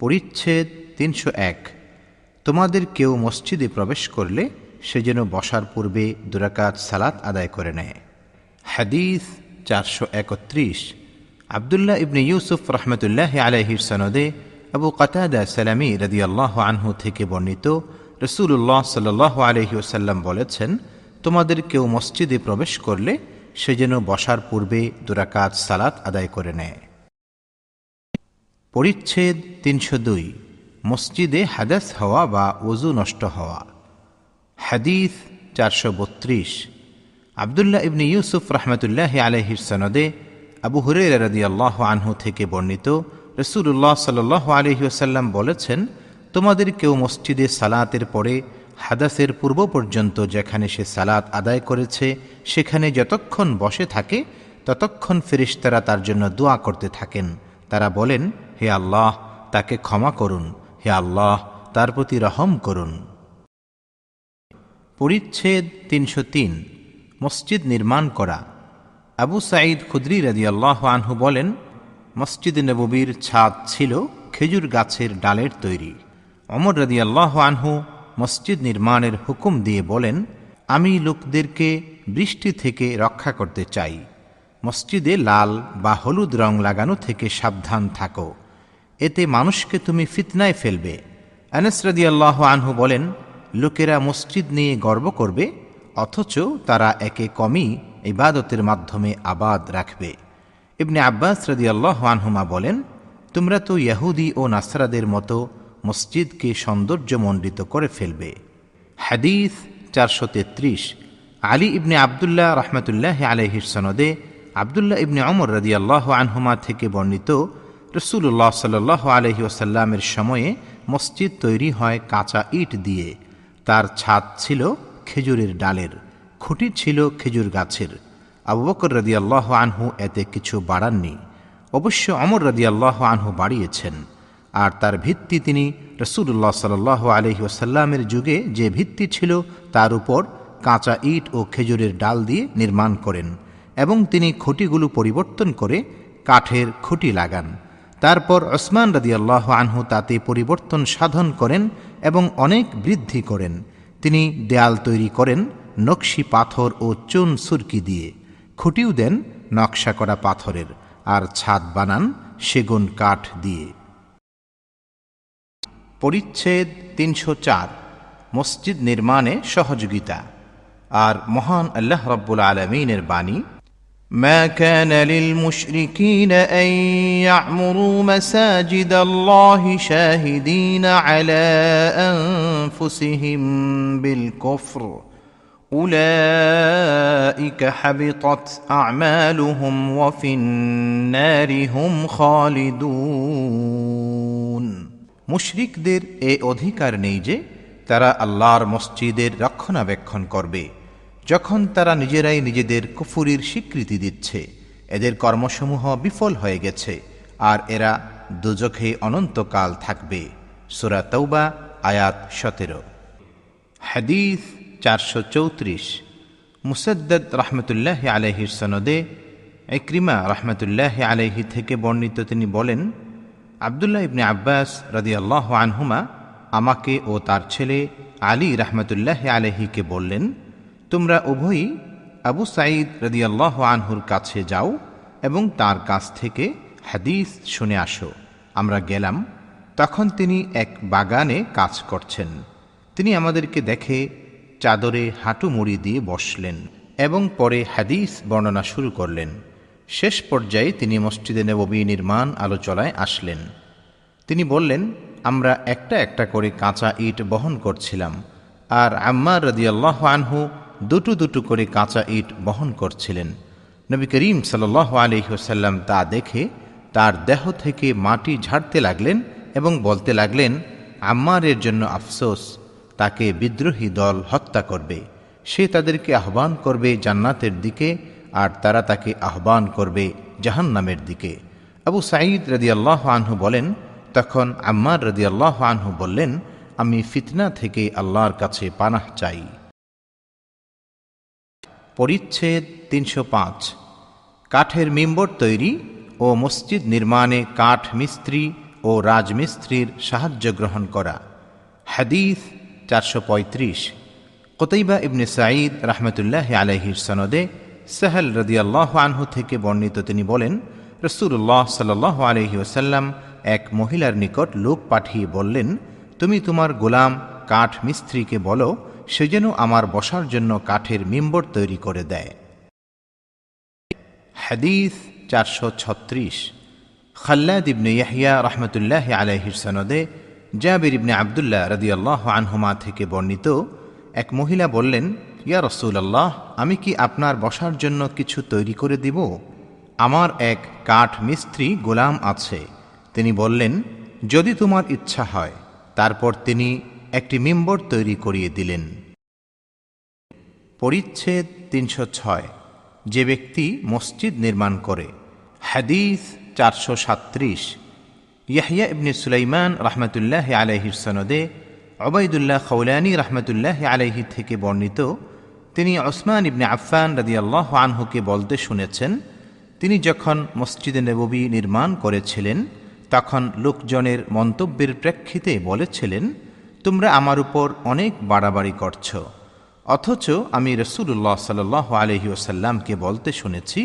পরিচ্ছেদ তিনশো এক। তোমাদের কেউ মসজিদে প্রবেশ করলে সে যেন বসার পূর্বে দুরাকাত সালাত আদায় করে নেয়। হাদিস চারশো একত্রিশ। আবদুল্লাহ ইবনে ইউসুফ রহমতুল্লাহ আলহির সনদে আবু কাতাদা সালামি রদিয়াল্লাহ আনহু থেকে বর্ণিত রসুল্লাহ সাল আলহি ওসাল্লাম বলেছেন, তোমাদের কেউ মসজিদে প্রবেশ করলে সে যেন বসার পূর্বে দুরাকাত সালাত আদায় করে নেয়। পরিচ্ছেদ তিনশো দুই। মসজিদে হাদাস হওয়া বা ওজু নষ্ট হওয়া। হাদিস চারশো বত্রিশ। আবদুল্লাহ ইবনি ইউসুফ রহমতুল্লাহ আলহির সনদে আবু হুরের রদি আল্লাহ আনহু থেকে বর্ণিত রসুল্লাহ সাল আলহি ওসাল্লাম বলেছেন, তোমাদের কেউ মসজিদে সালাতের পরে হাদাসের পূর্ব পর্যন্ত যেখানে সে সালাত আদায় করেছে, সেখানে যতক্ষণ বসে থাকে, ততক্ষণ ফেরিস্তারা তার জন্য দোয়া করতে থাকেন। তারা বলেন হে আল্লাহ, তাকে ক্ষমা করুন। হে আল্লাহ, তার প্রতি রহম করুন। পরিচ্ছেদ তিনশো তিন, মসজিদ নির্মাণ করা। আবু সাঈদ খুদ্রি রাজি আল্লাহ আনহু বলেন, মসজিদ নববীর ছাদ ছিল খেজুর গাছের ডালের তৈরি। অমর রাজি আল্লাহ আনহু মসজিদ নির্মাণের হুকুম দিয়ে বলেন, আমি লোকদেরকে বৃষ্টি থেকে রক্ষা করতে চাই। মসজিদে লাল বা হলুদ রং লাগানো থেকে সাবধান থাকো। এতে মানুষকে তুমি ফিতনায় ফেলবে। আনসরদি আল্লাহ আনহু বলেন, লোকেরা মসজিদ নিয়ে গর্ব করবে, অথচ তারা একে কমই ইবাদতের মাধ্যমে আবাদ রাখবে। ইবনে আব্বাস রদি আল্লাহ আনহুমা বলেন, তোমরা তো ইয়াহুদি ও নাসরাদের মতো মসজিদকে সৌন্দর্যমণ্ডিত করে ফেলবে। হাদিস চারশো তেত্রিশ। আলী ইবনে আবদুল্লাহ রহমতুল্লাহ আলহির সনদে আবদুল্লাহ ইবনে অমর রদি আল্লাহ আনহুমা থেকে বর্ণিত রসুল্লাহ সাল্লাহ আলহি ওসাল্লামের সময়ে মসজিদ তৈরি হয় কাঁচা ইট দিয়ে। তার ছাদ ছিল খেজুরের ডালের, খুঁটি ছিল খেজুর গাছের। আবু বকর রদি আল্লাহ আনহু এতে কিছু বাড়াননি। অবশ্য অমর রদি আল্লাহ আনহু বাড়িয়েছেন। আর তার ভিত্তি তিনি রসুল্লাহ সাল আলহি ওসাল্লামের যুগে যে ভিত্তি ছিল, তার উপর কাঁচা ইট ও খেজুরের ডাল দিয়ে নির্মাণ করেন এবং তিনি খুঁটিগুলো পরিবর্তন করে কাঠের খুঁটি লাগান। তারপর ওসমান রাদি আল্লাহ আনহু তাতে পরিবর্তন সাধন করেন এবং অনেক বৃদ্ধি করেন। তিনি দেয়াল তৈরি করেন, নকশি পাথর ও চুন সুরকি দিয়ে। খুঁটিও দেন নকশা করা পাথরের আর ছাদ বানান, সেগুন কাঠ দিয়ে। পরিচ্ছেদ তিনশো চার, মসজিদ নির্মাণে সহযোগিতা। আর মহান আল্লাহ রব্বুল আলমিনের বাণী ما كان للمشركين أن يعمروا مساجد الله شاهدين على أنفسهم بالكفر أولئك حبطت أعمالهم وفي النار هم خالدون মুশরিকদের এ অধিকার নেই যে তারা আল্লাহর মসজিদের রক্ষণাবেক্ষণ করবে যখন তারা নিজেরাই নিজেদের কুফুরির স্বীকৃতি দিচ্ছে, এদের কর্মসমূহ বিফল হয়ে গেছে, আর এরা দুজখে অনন্তকাল থাকবে। সুরা তৌবা আয়াত সতেরো। হাদিস চারশো চৌত্রিশ। মুসদ্দদ রহমতুল্লাহ আলহির সনদে একরিমা রহমতুল্লাহ আলহি থেকে বর্ণিত তিনি বলেন, আবদুল্লাহ ইবনে আব্বাস রদিয়াল্লাহ আনহুমা আমাকে ও তার ছেলে আলী রহমতুল্লাহ আলহিকে বললেন তোমরা উভয়ই আবু সাঈদ রদিয়াল্লাহ আনহুর কাছে যাও এবং তার কাছ থেকে হাদিস শুনে আসো। আমরা গেলাম, তখন তিনি এক বাগানে কাজ করছেন। তিনি আমাদেরকে দেখে চাদরে হাঁটু মুড়ি দিয়ে বসলেন এবং পরে হাদিস বর্ণনা শুরু করলেন। শেষ পর্যায়ে তিনি মসজিদে নববী নির্মাণ আলোচনায় আসলেন। তিনি বললেন, আমরা একটা একটা করে কাঁচা ইট বহন করছিলাম। আর আম্মার রদিয়াল্লাহ আনহু দুটো দুটো করে কাঁচা ইট বহন করছিলেন। নবী করিম সাল আলহিহসাল্লাম তা দেখে তার দেহ থেকে মাটি ঝাড়তে লাগলেন এবং বলতে লাগলেন, আম্মারের জন্য আফসোস, তাকে বিদ্রোহী দল হত্যা করবে। সে তাদেরকে আহ্বান করবে জান্নাতের দিকে আর তারা তাকে আহ্বান করবে জাহান্নামের দিকে। আবু সাঈদ রদি আল্লাহ আনহু বলেন, তখন আম্মার রদি আল্লাহ আনহু বললেন, আমি ফিতনা থেকে আল্লাহর কাছে পানাহ চাই। পরিচ্ছেদ তিনশো পাঁচ। কাঠের মিম্বর তৈরি ও মসজিদ নির্মাণে কাঠ মিস্ত্রি ও রাজমিস্ত্রির সাহায্য গ্রহণ করা। হাদিস চারশো পঁয়ত্রিশ। কতৈবা ইবনে সাঈদ রহমতুল্লাহ আলহির সনদে সাহেল রদিয়াল্লাহ আনহু থেকে বর্ণিত তিনি বলেন রসুল্লাহ সাল আলহি ওসাল্লাম এক মহিলার নিকট লোক পাঠিয়ে বললেন, তুমি তোমার গোলাম কাঠ মিস্ত্রিকে বলো সে যেন আমার বসার জন্য কাঠের মিম্বর তৈরি করে দেয়। হাদিস চারশো ছত্রিশ। খাল্লাদ ইবনে ইয়াহিয়া রহমতুল্লাহ আলাইহির সনদে জাবির ইবনে আবদুল্লাহ রদিয়াল্লাহ আনহুমা থেকে বর্ণিত এক মহিলা বললেন, ইয়া রসুলাল্লাহ, আমি কি আপনার বসার জন্য কিছু তৈরি করে দিব? আমার এক কাঠ মিস্ত্রি গোলাম আছে। তিনি বললেন, যদি তোমার ইচ্ছা হয়। তারপর তিনি একটি মিম্বর তৈরি করিয়ে দিলেন। পরিচ্ছেদ তিনশো ছয়। যে ব্যক্তি মসজিদ নির্মাণ করে। হাদিস চারশো সাত্রিশ ইয়াহিয়া ইবনে সুলাইমান রহমতুল্লাহ আলাইহির সনদে অবায়দুল্লাহ খৌলানি রহমতুল্লাহ আলাইহি থেকে বর্ণিত, তিনি ওসমান ইবনে আফফান রাদিয়াল্লাহ আনহুকে বলতে শুনেছেন, তিনি যখন মসজিদে নববী নির্মাণ করেছিলেন, তখন লোকজনের মন্তব্যের প্রেক্ষিতে বলেছিলেন, তোমরা আমার উপর অনেক বাড়াবাড়ি করছ। অথচ আমি রসুল্লাহ সাল আলহি ওসাল্লামকে বলতে শুনেছি,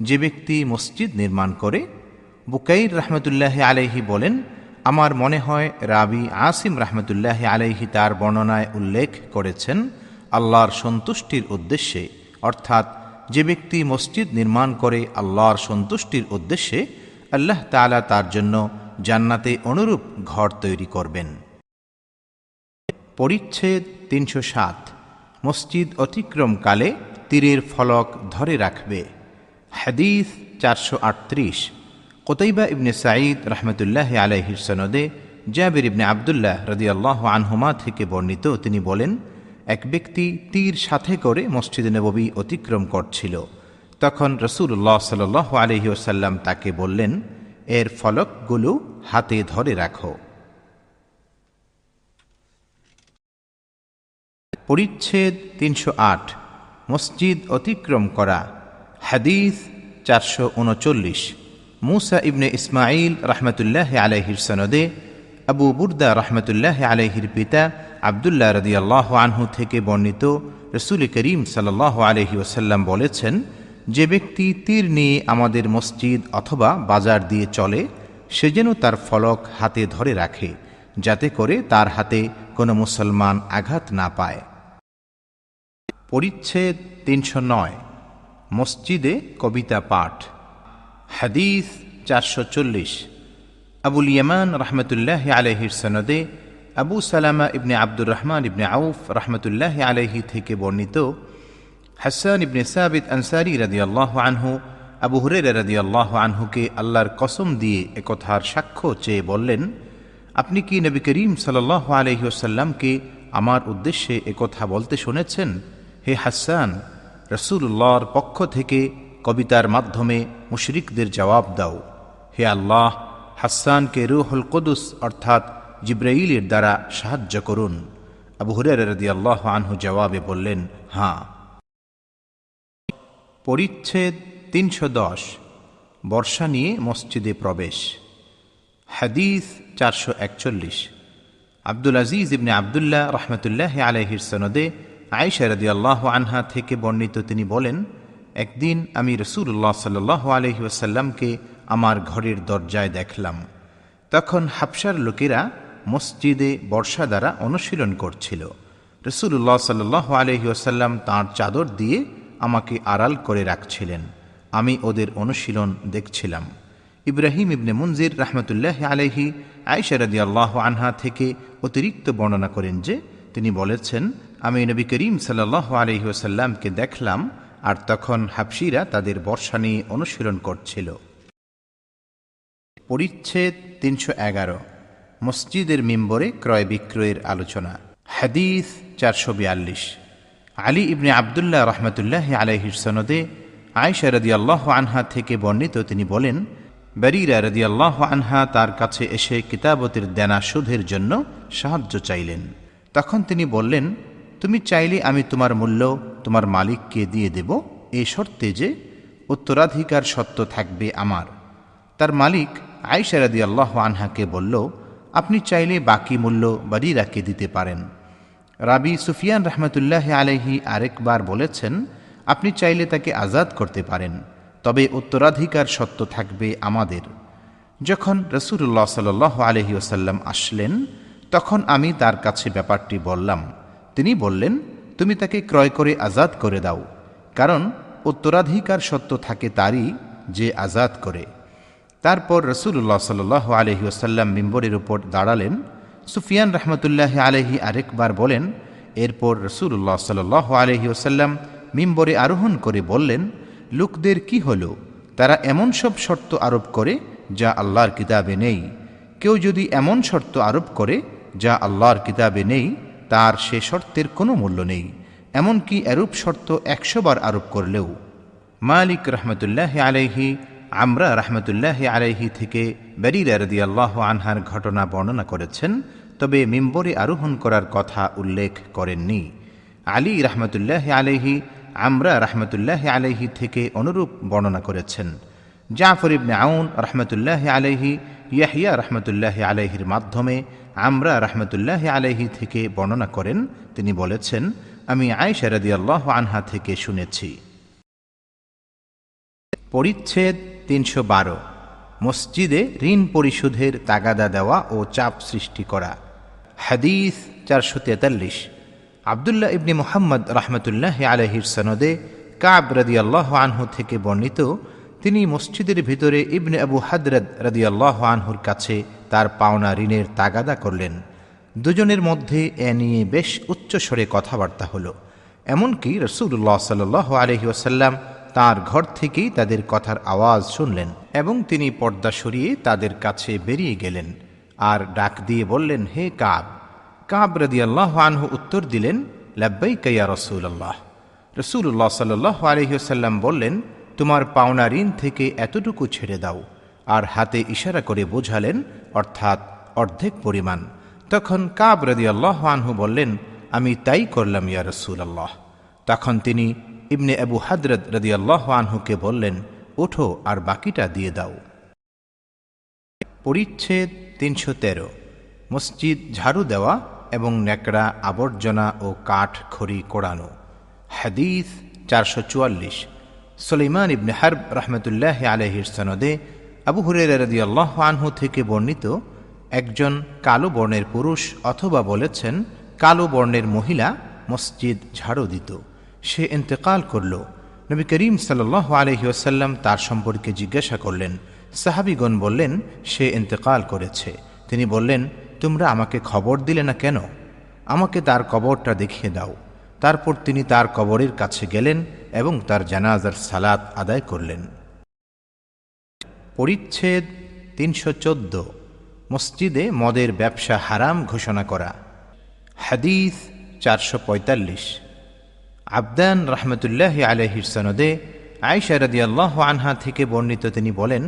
যে ব্যক্তি মসজিদ নির্মাণ করে, বুকাইর রহমতুল্লাহ আলাইহি বলেন, আমার মনে হয় রাবি আসিম রহমতুল্লাহ আলাইহি তার বর্ণনায় উল্লেখ করেছেন, আল্লাহর সন্তুষ্টির উদ্দেশ্যে, অর্থাৎ যে ব্যক্তি মসজিদ নির্মাণ করে আল্লাহর সন্তুষ্টির উদ্দেশ্যে, আল্লাহ তালা তার জন্য জান্নাতে অনুরূপ ঘর তৈরি করবেন। পরিচ্ছেদ তিনশো সাত। মসজিদ অতিক্রমকালে তীরের ফলক ধরে রাখবে। হাদিস চারশো আটত্রিশ। কোতৈবা ইবনে সাঈদ রহমতুল্লাহ আলাইহির সনদে জাবির ইবনে আবদুল্লাহ রদিয়াল্লাহ আনহুমা থেকে বর্ণিত তিনি বলেন, এক ব্যক্তি তীর সাথে করে মসজিদ নববী অতিক্রম করছিল। তখন রসুল্লাহ সাল আলহি ওসাল্লাম তাকে বললেন, এর ফলকগুলো হাতে ধরে রাখো। পরিচ্ছেদ তিনশো আট, মসজিদ অতিক্রম করা, হাদিস চারশো উনচল্লিশ। মুসা ইবনে ইসমাইল রহমতুল্লাহ আলহির সনদে আবু বুর্দা রহমতুল্লাহ আলহির পিতা আবদুল্লাহ রদিয়াল্লাহ আনহু থেকে বর্ণিত রসুল করিম সাল্লাহ আলহি ওসাল্লাম বলেছেন, যে ব্যক্তি তীর নিয়ে আমাদের মসজিদ অথবা বাজার দিয়ে চলে, সে যেন তার ফলক হাতে ধরে রাখে, যাতে করে তার হাতে কোনো মুসলমান আঘাত না পায়। পরিচ্ছেদ তিনশো নয়, মসজিদে কবিতা পাঠ। হাদিস চারশো চল্লিশ। আবুল ইয়ামান রহমতুল্লাহ আলহির সনদে আবু সালামা ইবনে আব্দুর রহমান ইবনে আউফ রহমতুল্লাহ আলহি থেকে বর্ণিত হাসান ইবনে সাবিদ আনসারি রাদিয়াল্লাহ আনহু, আবু হুরের রাদিয়াল্লাহ আনহুকে আল্লাহর কসম দিয়ে একথার সাক্ষ্য চেয়ে বললেন, আপনি কি নবী করিম সাল্লাহ আলহিউসাল্লামকে আমার উদ্দেশ্যে একথা বলতে শুনেছেন? হে হাসান রসুল্লাহর পক্ষ থেকে কবিতার মাধ্যমে মুশরিকদের জবাব দাও। হে আল্লাহ, হাসানকে রুহুল কদুস অর্থাৎ জিব্রাইলের দ্বারা সাহায্য করুন। আবু হুরের আল্লাহ আনহু জবাবে বললেন হাঁ পরিচ্ছেদ তিনশো দশ, বর্ষা নিয়ে মসজিদে প্রবেশ। হাদিস চারশো একচল্লিশ। আব্দুল আজিজ ইবনে আবদুল্লাহ রহমতুল্লাহ আলহির সনদে আয়সা রদি আল্লাহ আনহা থেকে বর্ণিত তিনি বলেন, একদিন আমি রসুল্লাহ সাল আলহি ওসাল্লামকে আমার ঘরের দরজায় দেখলাম। তখন হাফসার লোকেরা মসজিদে বর্ষা দ্বারা অনুশীলন করছিল। রসুল্লাহ সাল্লাহ আলহি ওসাল্লাম তাঁর চাদর দিয়ে আমাকে আড়াল করে রাখছিলেন। আমি ওদের অনুশীলন দেখছিলাম। ইব্রাহিম ইবনে মুনজির রহমতুল্লাহ আলহি আয়সা রদি আল্লাহ আনহা থেকে অতিরিক্ত বর্ণনা করেন যে, তিনি বলেছেন আমি নবী করিম সাল্লাহ আলহি ওসাল্লামকে দেখলাম, আর তখন হাফসিরা তাদের বর্ষা নিয়ে অনুশীলন করছিল। পরিচ্ছেদ তিনশো এগারো, মসজিদের মেম্বরে ক্রয় বিক্রয়ের আলোচনা। হাদিস চারশো বিয়াল্লিশ, আলী ইবনে আবদুল্লাহ রহমতুল্লাহ আলহির সনদে আয়সা রদি আল্লাহ আনহা থেকে বর্ণিত তিনি বলেন, বেরিরা রদি আল্লাহ আনহা তার কাছে এসে কিতাবতের দেনা সুদের জন্য সাহায্য চাইলেন। তখন তিনি বললেন তুমি চাইলে আমি তোমার মূল্য, তোমার মালিককে দিয়ে দেব। এ শর্তে যে উত্তরাধিকার সত্য থাকবে আমার। তার মালিক আয়সা রাদি আল্লাহ আনহাকে বলল, আপনি চাইলে বাকি মূল্য বারিরাকে দিতে পারেন। রাবি সুফিয়ান রহমতুল্লাহ আলহি আরেকবার বলেছেন, আপনি চাইলে তাকে আজাদ করতে পারেন, তবে উত্তরাধিকার সত্য থাকবে আমাদের। যখন রসুল্লাহ সাল আলহি ওসাল্লাম আসলেন, তখন আমি তার কাছে ব্যাপারটি বললাম তিনি বললেন, তুমি তাকে ক্রয় করে আজাদ করে দাও, কারণ উত্তরাধিকার সত্য থাকে তারই যে আজাদ করে। তারপর রসুল্লাহ সাল আলহি ওসাল্লাম মিম্বরের উপর দাঁড়ালেন। সুফিয়ান রহমতুল্লাহ আলহি আরেকবার বলেন, এরপর রসুল্লাহ সাল আলহি ওসাল্লাম মিম্বরে আরোহণ করে বললেন, লোকদের কি হলো? তারা এমন সব শর্ত আরোপ করে যা আল্লাহর কিতাবে নেই। কেউ যদি এমন শর্ত আরোপ করে যা আল্লাহর কিতাবে নেই তার সে শর্তের কোনো মূল্য নেই, এমনকি এরূপ শর্ত একশোবার আরোপ করলেও। মালিক রহমতুল্লাহ আলাইহি, আমরা রহমতুল্লাহ আলাইহি থেকে বেরিরা আল্লাহ আনহার ঘটনা বর্ণনা করেছেন, তবে মিম্বরে আরোহণ করার কথা উল্লেখ করেননি। আলী রহমতুল্লাহ আলাইহি, আমরা রহমতুল্লাহ আলাইহি থেকে অনুরূপ বর্ণনা করেছেন। জাফর ইবনে আউন রহমতুল্লাহ আলাইহি ইয়াহিয়া রহমতুল্লাহ আলাইহির মাধ্যমে আমরা রহমতুল্লাহ আলাইহি থেকে বর্ণনা করেন। তিনি বলেছেন, আমি আয়সা রাদি আল্লাহ আনহা থেকে শুনেছি। পরিচ্ছেদ তিনশো বারো। মসজিদে ঋণ পরিশোধের তাগাদা দেওয়া ও চাপ সৃষ্টি করা। হাদিস চারশো তেতাল্লিশ। আবদুল্লাহ ইবনি মোহাম্মদ রহমতুল্লাহ আলহির সনদে কাব রদি আল্লাহ আনহু থেকে বর্ণিত তিনি মসজিদের ভিতরে ইবনে আবু হাদরদ রদি আল্লাহ আনহুর কাছে তার পাওনা ঋণের তাগাদা করলেন। দুজনের মধ্যে এ নিয়ে বেশ উচ্চস্বরে কথাবার্তা হলো। এমনকি রসুল্লাহ সাল আলহি ওসাল্লাম তার ঘর থেকেই তাদের কথার আওয়াজ শুনলেন এবং তিনি পর্দা সরিয়ে তাদের কাছে বেরিয়ে গেলেন আর ডাক দিয়ে বললেন, হে কাব। কাব রদি আল্লাহ আনহু উত্তর দিলেন লাব্বাই কাইয়া রসুল আল্লাহ রসুল্লাহ সাল্লাহ আলহিহসাল্লাম বললেন তোমার পাওনা ঋণ থেকে এতটুকু ছেড়ে দাও। আর হাতে ইশারা করে বোঝালেন, অর্থাৎ অর্ধেক পরিমাণ। তখন কাব রদি আল্লাহ আনহু বললেন, আমি তাই করলাম, ইয়া রসুল আল্লাহ তখন তিনি ইবনে আবু হাদরত রদি আল্লাহ আনহুকে বললেন, ওঠো আর বাকিটা দিয়ে দাও। পরিচ্ছেদ তিনশো তেরো। মসজিদ ঝাড়ু দেওয়া এবং ন্যাকড়া, আবর্জনা ও কাঠ খড়ি কোড়ানো। হাদিস চারশো চুয়াল্লিশ। সলিমান ইবনে হার্ব রহমতুল্লাহ আলহির সনদে আবু হুরের রদি আল্লাহ আনহু থেকে বর্ণিত একজন কালো বর্ণের পুরুষ অথবা বলেছেন, কালো বর্ণের মহিলা মসজিদ ঝাড়ু দিত। সে ইন্তেকাল করল। নবী করিম সাল্লাহ আলহি ওসাল্লাম তার সম্পর্কে জিজ্ঞাসা করলেন। সাহাবিগণ বললেন, সে ইন্তেকাল করেছে। তিনি বললেন, তোমরা আমাকে খবর দিলে না কেন? আমাকে তার কবরটা দেখিয়ে দাও। তারপর তিনি তার কবরের কাছে গেলেন এবং তার জানাজার সালাত আদায় করলেন। পরিচ্ছেদ তিনশো চোদ্দ, মসজিদে মদের ব্যবসা হারাম ঘোষণা করা। হাদিস চারশো পঁয়তাল্লিশ। আবদান রহমতুল্লাহ আলহির সনদে আয়সা রদি আল্লাহ আনহা থেকে বর্ণিত তিনি বলেন,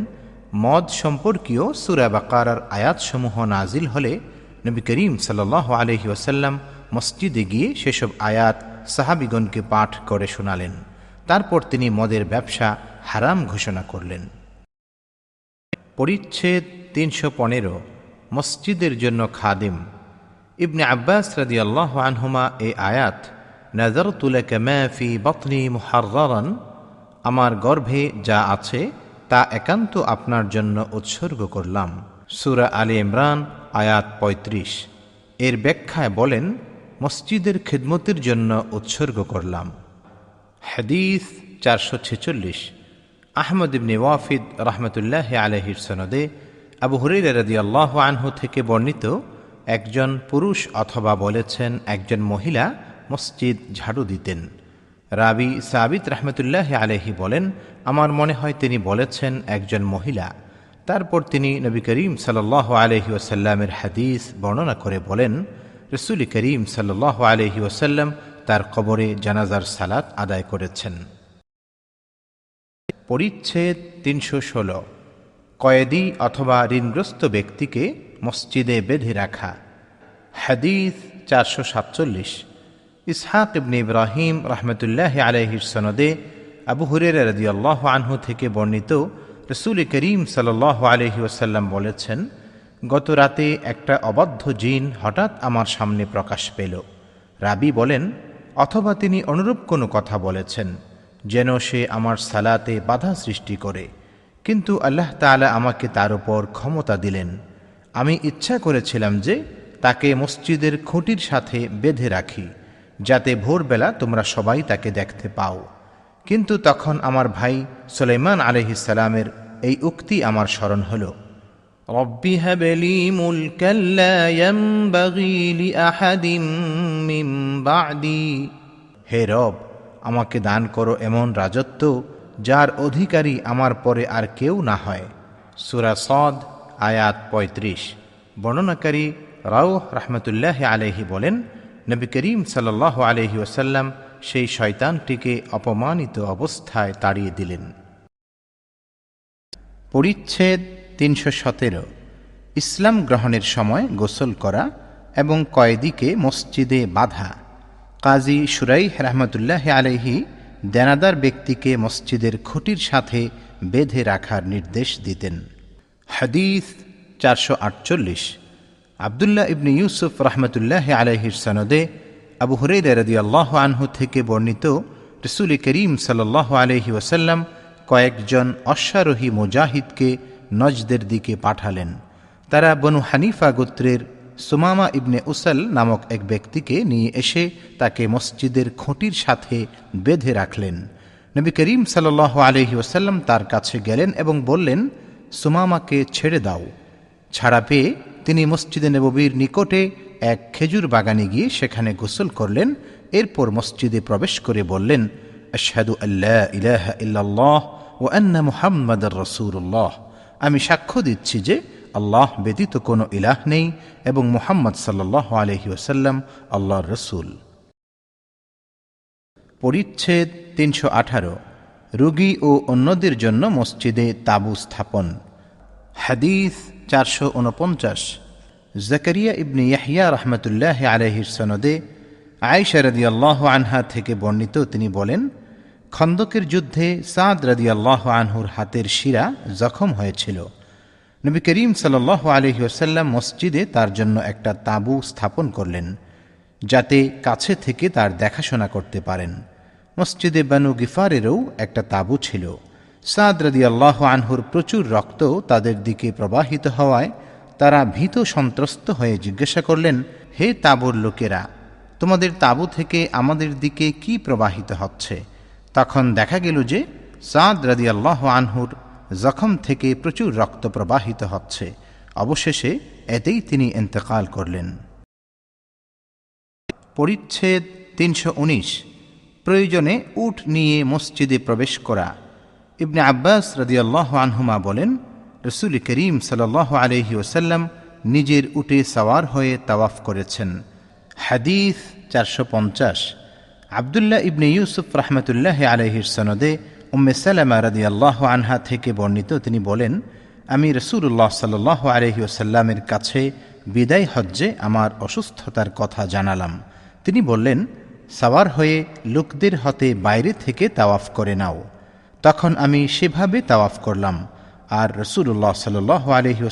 মদ সম্পর্কীয় সুরা বাকারার আয়াতসমূহ নাজিল হলে নবী করিম সাল্লাহ আলহি ওসাল্লাম মসজিদে গিয়ে সেসব আয়াত সাহাবিগণকে পাঠ করে শোনালেন। তারপর তিনি মদের ব্যবসা হারাম ঘোষণা করলেন। পরিচ্ছেদ তিনশো পনেরো, মসজিদের জন্য খাদিম। ইবনে আব্বাস রাদি আল্লাহ আনহুমা এ আয়াত নাজার তুলাকে ম্যাফি বতনি মুহার্রান আমার গর্ভে যা আছে, তা একান্ত আপনার জন্য উৎসর্গ করলাম। সুরা আলী ইমরান, আয়াত ৩৫ এর ব্যাখ্যায় বলেন, মসজিদের খিদমতের জন্য উৎসর্গ করলাম। হাদিস চারশো ছেচল্লিশ। আহমদ ইবনে ওয়াফিদ রহমতুল্লাহ আলহির সনদে আবু হুরের রদি আল্লাহ আনহু থেকে বর্ণিত একজন পুরুষ অথবা বলেছেন একজন মহিলা মসজিদ ঝাড়ু দিতেন। রাবি সাবিত রহমতুল্লাহ আলহি বলেন, আমার মনে হয় তিনি বলেছেন একজন মহিলা। তারপর তিনি নবী করিম সাল্লাহ আলহি ওসাল্লামের হাদিস বর্ণনা করে বলেন, রসুল করিম সাল্লাহ আলহি ওসাল্লাম তার কবরে জানাজার সালাত আদায় করেছেন। পরিচ্ছেদ তিনশো ষোলো। কয়েদি অথবা ঋণগ্রস্ত ব্যক্তিকে মসজিদে বেঁধে রাখা। হাদিস চারশো সাতচল্লিশ। ইসহাক ইবনে ইব্রাহিম রহমতুল্লাহ আলহির সনদে আবু হুরের রদিয়াল্লাহ আনহু থেকে বর্ণিত রসুল করিম সাল আলহি ওসাল্লাম বলেছেন, গত রাতে একটা অবাধ্য জিন হঠাৎ আমার সামনে প্রকাশ পেল। রাবি বলেন অথবা তিনি অনুরূপ কোনো কথা বলেছেন, যেন সে আমার সালাতে বাধা সৃষ্টি করে। কিন্তু আল্লাহ তাআলা আমাকে তার উপর ক্ষমতা দিলেন। আমি ইচ্ছা করেছিলাম যে তাকে মসজিদের খুঁটির সাথে বেঁধে রাখি, যাতে ভোরবেলা তোমরা সবাই তাকে দেখতে পাও। কিন্তু তখন আমার ভাই সুলাইমান আলহিসালামের এই উক্তি আমার স্মরণ হল। رب هب لي ملكا لا ينبغي لأحد من بعدي হে রব আমাকে দান করো এমন রাজত্ব যার অধিকারী আমার পরে আর কেউ না হয় সুরা সদ আয়াত ৩৫ বর্ণনাকারী রাও রহমতুল্লাহ আলহি বলেন নবী করিম সাল্লাহ আলহি ওসাল্লাম সেই শয়তানটিকে অপমানিত অবস্থায় তাড়িয়ে দিলেন পরিচ্ছেদ তিনশো সতেরো। ইসলাম গ্রহণের সময় গোসল করা এবং কয়েদিকে মসজিদে বাধা। কাজী সুরাই রহমতুল্লাহ আলহি দেনাদার ব্যক্তিকে মসজিদের খুঁটির সাথে বেঁধে রাখার নির্দেশ দিতেন। হাদিস চারশো আটচল্লিশ। আবদুল্লাহ ইবনে ইউসুফ রহমতুল্লাহ আলহির সনদে আবু হুরের রদি আল্লাহ আনহু থেকে বর্ণিত রসুল করিম সাল্লাহ আলহি ওসাল্লাম কয়েকজন অশ্বারোহী মুজাহিদকে নজদের দিকে পাঠালেন। তারা বনু হানিফা গোত্রের সুমামা ইবনে উসাল নামক এক ব্যক্তিকে নিয়ে এসে তাকে মসজিদের খুঁটির সাথে বেঁধে রাখলেন। নবী করিম সাল আলহি ওসাল্লাম তার কাছে গেলেন এবং বললেন, সুমামাকে ছেড়ে দাও। ছাড়া পেয়ে তিনি মসজিদে নববীর নিকটে এক খেজুর বাগানে গিয়ে সেখানে গোসল করলেন। এরপর মসজিদে প্রবেশ করে বললেন, আশহাদু আল্লাহ ইলাহ ইল্লাল্লাহ ও আন্না মুহাম্মদ রসুল্লাহ আমি সাক্ষ্য দিচ্ছি যে আল্লাহ ব্যতীত কোনো ইলাহ নেই এবং মুহাম্মদ সাল্লাহ আলহি ওসাল্লাম আল্লাহর রসুল। পরিচ্ছেদ তিনশো আঠারো। রুগী ও অন্যদের জন্য মসজিদে তাবু স্থাপন। হাদিস চারশো উনপঞ্চাশ। জাকারিয়া ইবনে ইয়াহিয়া রহমতুল্লাহ আলহির সনদে আয়সা রদি আল্লাহ আনহা থেকে বর্ণিত তিনি বলেন খন্দকের যুদ্ধে সাদ রদি আল্লাহ আনহুর হাতের শিরা জখম হয়েছিল। নবী করিম সাল আলহি ওসাল্লাম মসজিদে তার জন্য একটা তাঁবু স্থাপন করলেন, যাতে কাছে থেকে তার দেখাশোনা করতে পারেন। মসজিদে বানু গিফারেরও একটা তাঁবু ছিল। সাদ রদি আল্লাহ আনহুর প্রচুর রক্ত তাদের দিকে প্রবাহিত হওয়ায় তারা ভীত সন্ত্রস্ত হয়ে জিজ্ঞাসা করলেন, হে তাঁবুর লোকেরা, তোমাদের তাঁবু থেকে আমাদের দিকে কি প্রবাহিত হচ্ছে? তখন দেখা গেল যে সাদ রদি আল্লাহ আনহুর জখম থেকে প্রচুর রক্ত প্রবাহিত হচ্ছে। অবশেষে এতেই তিনি এন্তেকাল করলেন। পরিচ্ছেদ তিনশো উনিশ। প্রয়োজনে উট নিয়ে মসজিদে প্রবেশ করা। ইবনে আব্বাস রদিয়াল্লাহ আনহুমা বলেন, রসুল করিম সাল আলহি ওসাল্লাম নিজের উটে সওয়ার হয়ে তাওয়াফ করেছেন। হাদিস চারশো পঞ্চাশ। আবদুল্লাহ ইবনে ইউসুফ রহমতুল্লাহ আলহির সনদে উম্মে সালামা রাদি আল্লাহ আনহা থেকে বর্ণিত, তিনি বলেন, আমি রসুল্লাহ সাল্লাহ আলহি ওসাল্লামের কাছে বিদায় হজ্জে আমার অসুস্থতার কথা জানালাম। তিনি বললেন, সাওয়ার হয়ে লোকদের হতে বাইরে থেকে তাওয়াফ করে নাও। তখন আমি সেভাবে তাওয়াফ করলাম। আর রসুল্লাহ সাল আলহি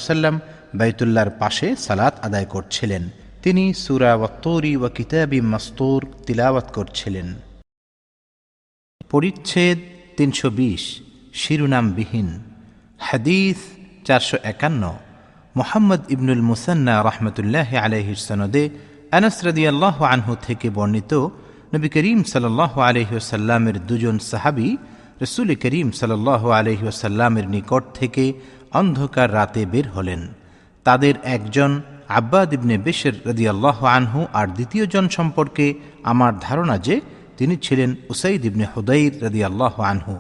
বাইতুল্লার পাশে সালাত আদায় করছিলেন। তিনি সুরা ওয়াত্তরি ওয়া কিতাবি মাস্তুর তিলাওয়াত করছিলেন। পরিচ্ছেদ তিনশো বিশ, শিরুনামবিহীন। হাদিস চারশো একান্ন, মোহাম্মদ ইবনুল মুসান্না রহমতুল্লাহ আলহির সনদে আনস আল্লাহ আনহু থেকে বর্ণিত নবী করিম সাল আলহিউসাল্লামের দুজন সাহাবি রসুল করিম সাল আলহিউসাল্লামের নিকট থেকে অন্ধকার রাতে বের হলেন। তাদের একজন আব্বাদ ইবনে বেশের রদি আল্লাহ আনহু আর দ্বিতীয় জন সম্পর্কে আমার ধারণা যে তিনি ছিলেন উসাইদ ইবনে হুদাইর রদি আল্লাহ আনহু।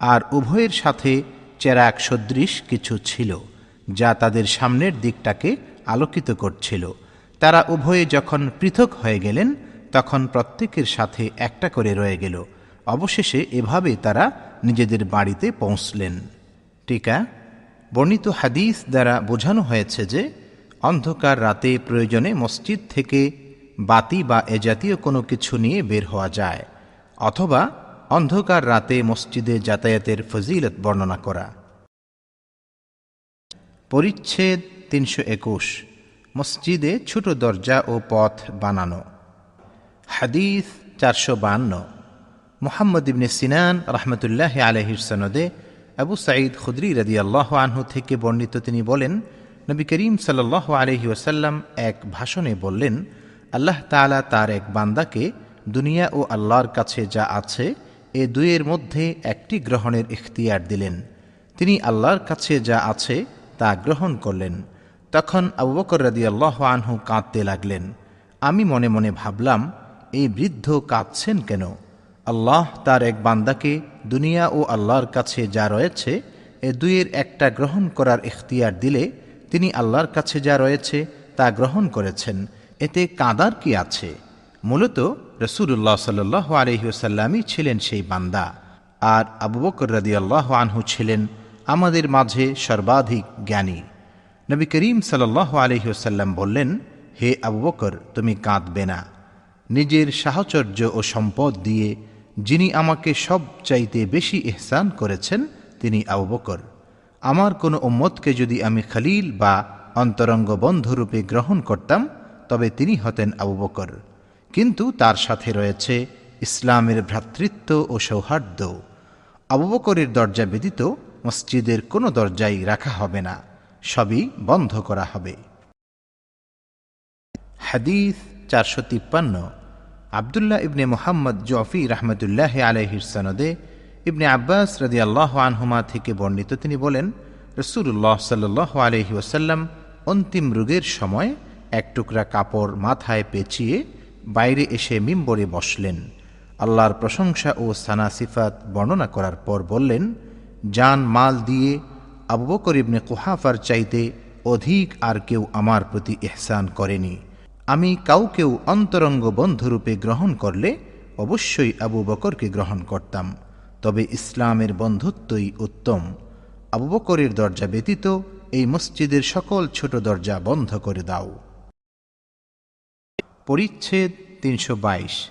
আর উভয়ের সাথে চেরাক সদৃশ কিছু ছিল, যা তাদের সামনের দিকটাকে আলোকিত করছিল। তারা উভয়ে যখন পৃথক হয়ে গেলেন, তখন প্রত্যেকের সাথে একটা করে রয়ে গেল। অবশেষে এভাবে তারা নিজেদের বাড়িতে পৌঁছলেন। টিকা, বর্ণিত হাদিস দ্বারা বোঝানো হয়েছে যে অন্ধকার রাতে প্রয়োজনে মসজিদ থেকে বাতি বা এ জাতীয় কোনো কিছু নিয়ে বের হওয়া যায়, অথবা অন্ধকার রাতে মসজিদে যাতায়াতের ফজিলত বর্ণনা করা। পরিচ্ছেদ তিনশো একুশ, মসজিদে ছোট দরজা ও পথ বানানো। হাদিস চারশো বান্ন, মোহাম্মদ ইবনে সিনান রহমতুল্লাহ আলহির সনদে আবু সাঈদ খুদরি রদি আল্লাহ আনহু থেকে বর্ণিত তিনি বলেন নবী করিম সাল্লাহ আলহি ওসাল্লাম এক ভাষণে বললেন, আল্লাহ তাআলা তার এক বান্দাকে দুনিয়া ও আল্লাহর কাছে যা আছে, এ দুয়ের মধ্যে একটি গ্রহণের ইখতিয়ার দিলেন। তিনি আল্লাহর কাছে যা আছে তা গ্রহণ করলেন। তখন আবু বকর রাদি আল্লাহ আনহু কাঁদতে লাগলেন। আমি মনে মনে ভাবলাম, এই বৃদ্ধ কাঁদছেন কেন? আল্লাহ তার এক বান্দাকে দুনিয়া ও আল্লাহর কাছে যা রয়েছে, এ দুইয়ের একটা গ্রহণ করার ইখতিয়ার দিলে তিনি আল্লাহর কাছে যা রয়েছে তা গ্রহণ করেছেন। এতে কাঁদার কি আছে? মূলত রসুল্লাহ সাল্লাহ আলহিউসাল্লামই ছিলেন সেই বান্দা। আর আবু বকর রাদি আল্লাহ আনহু ছিলেন আমাদের মাঝে সর্বাধিক জ্ঞানী। নবী করিম সাল্লাহ আলহিউসাল্লাম বললেন, হে আবু বকর, তুমি কাঁদবে না। নিজের সাহচর্য ও সম্পদ দিয়ে যিনি আমাকে সব চাইতে বেশি এহসান করেছেন, তিনি আবু বকর। আমার কোনো উম্মতকে যদি আমি খালিল বা অন্তরঙ্গ বন্ধুরূপে গ্রহণ করতাম, তবে তিনি হতেন আবু বকর। কিন্তু তার সাথে রয়েছে ইসলামের ভ্রাতৃত্ব ও সৌহার্দ্য। আবু বকরের দরজা ব্যতীত মসজিদের কোনো দরজাই রাখা হবে না, সবই বন্ধ করা হবে। হাদিস চারশো তিপ্পান্ন। আবদুল্লাহ ইবনে মোহাম্মদ জফি রহমতুল্লাহ আলহির সনদে ইবনে আব্বাস রদি আল্লাহ আনহুমা থেকে বর্ণিত, তিনি বলেন রসুল্লাহ সাল্লাহ আলহি ওসাল্লাম অন্তিম রোগের সময় এক টুকরা কাপড় মাথায় পেঁচিয়ে বাইরে এসে মিম্বরে বসলেন। আল্লাহর প্রশংসা ও সানা সিফাত বর্ণনা করার পর বললেন, জান মাল দিয়ে আবু বকর ইবনে কুহাফার চাইতে অধিক আর কেউ আমার প্রতি এহসান করেনি। আমি কাউকেও অন্তরঙ্গ বন্ধুরূপে গ্রহণ করলে অবশ্যই আবু বকরকে গ্রহণ করতাম। তবে ইসলামের বন্ধুত্বই উত্তম। আবু বকরের দরজা ব্যতীত এই মসজিদের সকল ছোট দরজা বন্ধ করে দাও। পরিচ্ছেদ তিনশো বাইশ।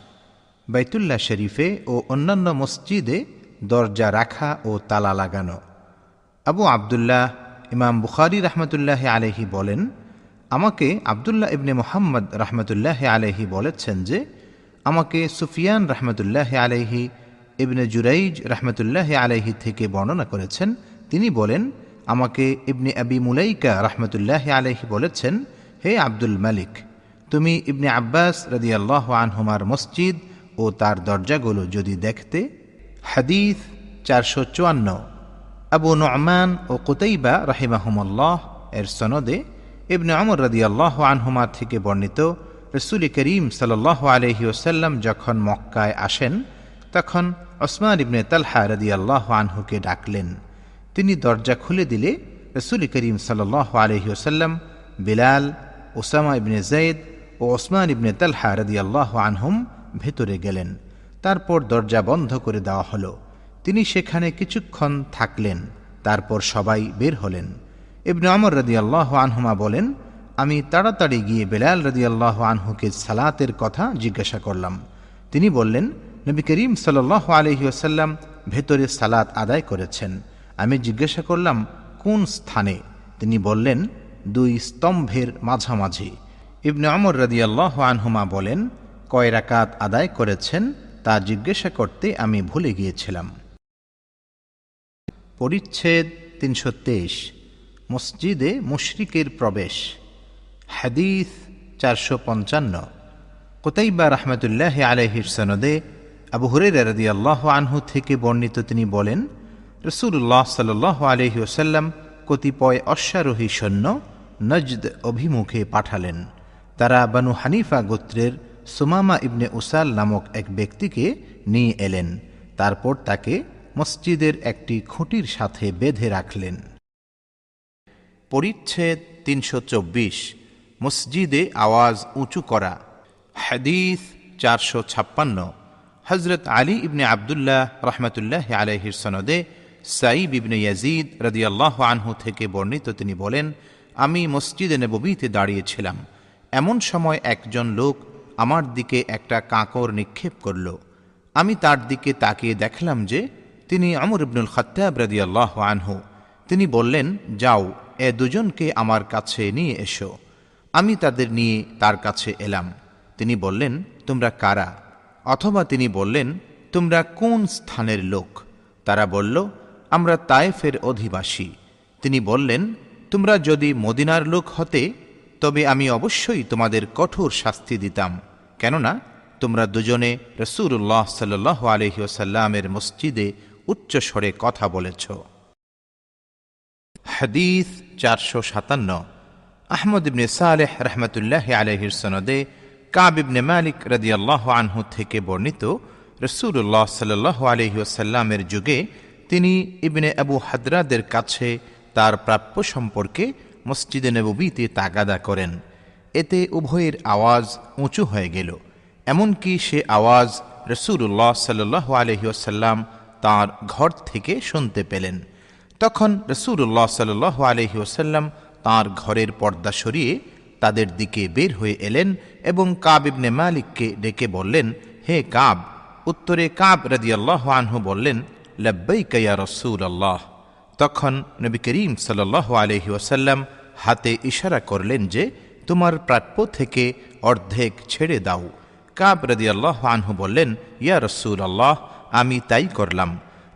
বাইতুল্লাহ শরীফে ও অন্যান্য মসজিদে দরজা রাখা ও তালা লাগানো। আবু আবদুল্লাহ, ইমাম বুখারি রহমতুল্লাহ আলহি বলেন, আমাকে আবদুল্লাহ ইবনে মোহাম্মদ রহমতুল্লাহ আলহি বলেছেন যে, আমাকে সুফিয়ান রহমতুল্লাহ আলহি ইবনে জুরাইজ রহমতুল্লাহ আলাইহি থেকে বর্ণনা করেছেন, তিনি বলেন, আমাকে ইবনে আবি মুলাইকা রহমতুল্লাহ আলাইহি বলেছেন, হে আব্দুল মালিক, তুমি ইবনে আব্বাস রদিয়াল্লাহ আনহুমার মসজিদ ও তার দরজাগুলো যদি দেখতে, হাদিস চারশো চুয়ান্ন, আবু নমান ও কুতাইবা রাহিমাহুমল্লাহ এর সনদে ইবনে আমর রদিয়াল্লাহ আনহুমা থেকে বর্ণিত, রসুল করিম সাল্লাহ আলহি ওসাল্লাম যখন মক্কায় আসেন, তখন ওসমান ইবনে তালহা আল্লাহ আনহুকে ডাকলেন। তিনি দরজা খুলে দিলে রসুল করিম সাল্লাহ আলহি ওসাল্লাম বিলাল ওসামা ইবনে জৈদ ও ওসমান ইবনে তালহা রদি আল্লাহ আনহুম ভেতরে গেলেন। তারপর দরজা বন্ধ করে দেওয়া হলো। তিনি সেখানে কিছুক্ষণ থাকলেন, তারপর সবাই বের হলেন। ইবনে আমর রদি আল্লাহ আনহুমা বলেন, আমি তাড়াতাড়ি গিয়ে বেলাল রদি আল্লাহ আনহুকে সালাতের কথা জিজ্ঞাসা করলাম। তিনি বললেন নবী করিম সাল আলহি আসাল্লাম ভেতরে সালাত আদায় করেছেন। আমি জিজ্ঞাসা করলাম, কোন স্থানে? তিনি বললেন, দুই স্তম্ভের মাঝামাঝি। ইবনে আমর আল্লাহ আনহুমা বলেন, কয় রাকাত আদায় করেছেন তা জিজ্ঞাসা করতে আমি ভুলে গিয়েছিলাম। পরিচ্ছেদ তিনশো তেইশ, মসজিদে মুশরিকের প্রবেশ। হাদিস চারশো পঞ্চান্ন। কোতাইবা রহমতুল্লাহ আলহির সনদে আবু হুরের রদি আল্লাহ আনহু থেকে বর্ণিত তিনি বলেন রসুল্লাহ সাল আলহি ওসাল্লাম কতিপয় অশ্বারোহী সৈন্য নজদ অভিমুখে পাঠালেন। তারা বানু হানিফা গোত্রের সুমামা ইবনে উসাল নামক এক ব্যক্তিকে নিয়ে এলেন। তারপর তাকে মসজিদের একটি খুঁটির সাথে বেঁধে রাখলেন। পরিচ্ছেদ তিনশো চব্বিশ, মসজিদে আওয়াজ উঁচু করা, হাদিস চারশো ছাপ্পান্ন। হজরত আলী ইবনে আবদুল্লাহ রহমতুল্লাহ আলহির সনদে সাইব ইবনে ইয়াজিদ রদিয়াল্লাহ আনহু থেকে বর্ণিত তিনি বলেন, আমি মসজিদে নববীতে দাঁড়িয়েছিলাম। এমন সময় একজন লোক আমার দিকে একটা কাঁকর নিক্ষেপ করল। আমি তার দিকে তাকিয়ে দেখলাম যে তিনি আমর ইবনুল খত্তাব রদিয়াল্লাহ আনহু। তিনি বললেন, যাও, এ দুজনকে আমার কাছে নিয়ে এসো। আমি তাদের নিয়ে তার কাছে এলাম। তিনি বললেন, তোমরা কারা? অথবা তিনি বললেন, তোমরা কোন স্থানের লোক? তারা বলল, আমরা তায়েফের অধিবাসী। তিনি বললেন, তোমরা যদি মদিনার লোক হতে, তবে আমি অবশ্যই তোমাদের কঠোর শাস্তি দিতাম। কেননা, তোমরা দুজনে রসুল্লাহ সাল্লাহ আলহিউসাল্লামের মসজিদে উচ্চ স্বরে কথা বলেছ। হাদিস চারশো সাতান্ন। আহমদ ইবনে সালেহ রহমতুল্লাহ আলহির সনদে কাব ইবনে মালিক রদিয়াল্লাহ আনহু থেকে বর্ণিত রসুল্লাহ সাল্লাহ আলহিউসাল্লামের যুগে তিনি ইবনে আবু হাদরাদের কাছে তার প্রাপ্য সম্পর্কে মসজিদে নবীতে তাগাদা করেন। এতে উভয়ের আওয়াজ উঁচু হয়ে গেল। এমনকি সে আওয়াজ রসুল্লাহ সাল্লাহ আলহিউসাল্লাম তাঁর ঘর থেকে শুনতে পেলেন। তখন রসুল্লাহ সাল্লাহ আলহিউসাল্লাম তাঁর ঘরের পর্দা সরিয়ে তাদের দিকে বের হয়ে এলেন এবং কাব ইবনে মালিককে ডেকে বললেন, হে কাব। উত্তরে কাব রদিয়াল্লাহ আনহু বললেন লব্বই কয়া রসুল আল্লাহ তখন নবী করিম সাল্লাহ আলহি ওসাল্লাম হাতে ইশারা করলেন যে, তোমার প্রাপ্য থেকে অর্ধেক ছেড়ে দাও। কাব রদিয়াল্লাহ আনহু বললেন, ইয়া রসুল আল্লাহ আমি তাই করলাম।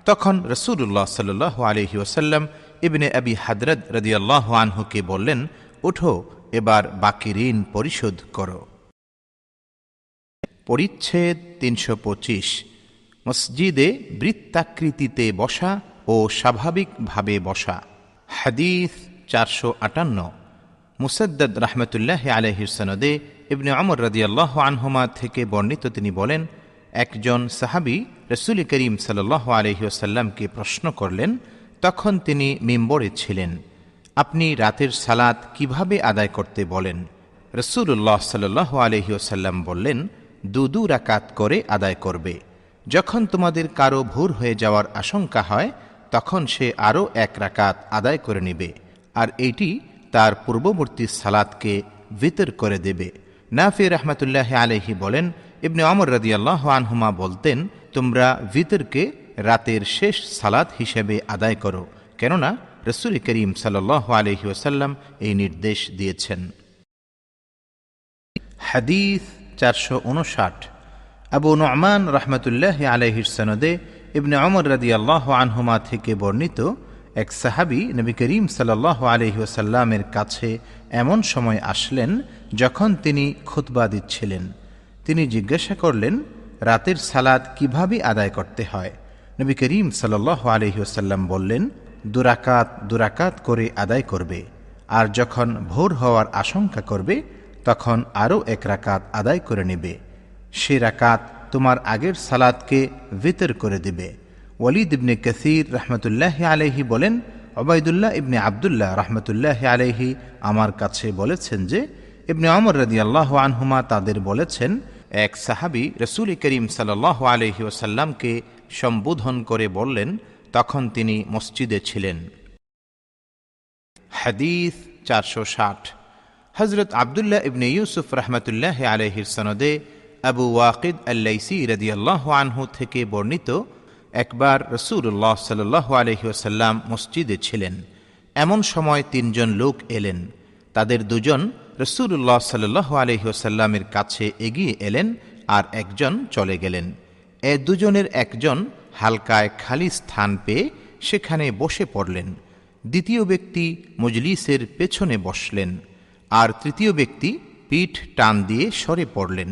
তখন রসুল্লাহ সাল্লাহ আলহি ওসাল্লাম ইবনে আবি হাদরদ রদিয়াল্লাহ আনহুকে বললেন উঠো এবার বাকি ঋণ পরিশোধ করো। পরিচ্ছেদ তিনশো পঁচিশ। মসজিদে বৃত্তাকৃতিতে বসা ও স্বাভাবিকভাবে বসা। হাদিস চারশো আটান্ন। মুসদ্দদ রহমতুল্লাহ আলহির সনদে ইবনে অমর রদিয়াল্লাহ আনহুমা থেকে বর্ণিত তিনি বলেন, একজন সাহাবি রসুল করিম সাল্লাহ আলহিউসাল্লামকে প্রশ্ন করলেন, তখন তিনি মেম্বরে ছিলেন। আপনি রাতের সালাত কীভাবে আদায় করতে বলেন? রসুল্লাহ সাল্লাহ আলহিউসাল্লাম বললেন, দু দু রাকাত করে আদায় করবে। যখন তোমাদের কারও ভুর হয়ে যাওয়ার আশঙ্কা হয়, তখন সে আরও এক রাকাত আদায় করে নেবে, আর এটি তার পূর্ববর্তী সালাদকে ভিতর করে দেবে। নাফি রহমতুল্লাহ আলহি বলেন, ইবনে অমর রদিয়াল্লাহ আনহুমা বলতেন, তোমরা ভিতরকে রাতের শেষ সালাদ হিসেবে আদায় করো, কেননা রসুল করিম সাল্লাহ আলহি ওসাল্লাম এই নির্দেশ দিয়েছেন। হাদিস চারশো উনষাট। আবু নমান রহমতুল্লাহ আলহির সনদে ইবনে অমর রদি আল্লাহ আনহুমা থেকে বর্ণিত এক সাহাবি নবী করিম সাল্লাহ আলহিউসাল্লামের কাছে এমন সময় আসলেন যখন তিনি খুতবা দিচ্ছিলেন। তিনি জিজ্ঞাসা করলেন, রাতের সালাদ কীভাবে আদায় করতে হয়? নবী করিম সাল্লাহ আলহিউসাল্লাম বললেন দুরাকাত দুরাকাত করে আদায় করবে। আর যখন ভোর হওয়ার আশঙ্কা করবে, তখন আরও এক রাকাত আদায় করে নেবে। সে রাকাত তোমার আগের সালাদকে ভিতর করে দিবে। ওয়ালিদ ইবনে কসির রহমতুল্লাহ আলহি বলেন, ওবায়দুল্লাহ ইবনে আবদুল্লাহ রহমতুল্লাহ আলহি আমার কাছে বলেছেন যে, ইবনে অমর রদি আল্লাহ আনহুমা তাদের বলেছেন, এক সাহাবি রসুল করিম সাল্লাহ আলহি ওসাল্লামকে সম্বোধন করে বললেন তখন তিনি মসজিদে ছিলেন। হাদিস চারশো ষাট। হজরত আবদুল্লাহ ইবনে ইউসুফ রহমতুল্লাহ আলহির সনদে আবু ওয়াকিদ আল্লাইসি রদিয়াল্লাহ আনহু থেকে বর্ণিত একবার রসুল্লাহ সাল্লাহ আলহিউসাল্লাম মসজিদে ছিলেন। এমন সময় তিনজন লোক এলেন। তাদের দুজন রসুল্লাহ সাল্লাহ আলহিউসাল্লামের কাছে এগিয়ে এলেন আর একজন চলে গেলেন। এ দুজনের একজন হালকায় খালি স্থান পেয়ে সেখানে বসে পড়লেন। দ্বিতীয় ব্যক্তি মজলিসের পেছনে বসলেন আর তৃতীয় ব্যক্তি পিঠ টান দিয়ে সরে পড়লেন।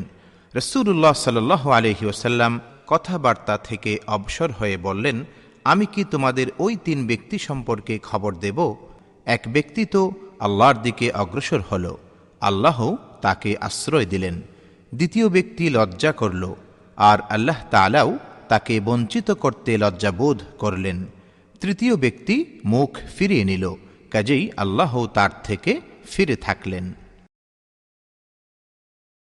রসুল্লাহ সাল্লাহ আলহি ওসাল্লাম কথাবার্তা থেকে অবসর হয়ে বললেন, আমি কি তোমাদের ওই তিন ব্যক্তি সম্পর্কে খবর দেব? এক ব্যক্তি তো আল্লাহর দিকে অগ্রসর হল আল্লাহ তাকে আশ্রয় দিলেন। দ্বিতীয় ব্যক্তি লজ্জা করল, আর আল্লাহ তালাও তাকে বঞ্চিত করতে লজ্জাবোধ করলেন। তৃতীয় ব্যক্তি মুখ ফিরিয়ে নিল, কাজেই আল্লাহ তার থেকে ফিরে থাকলেন।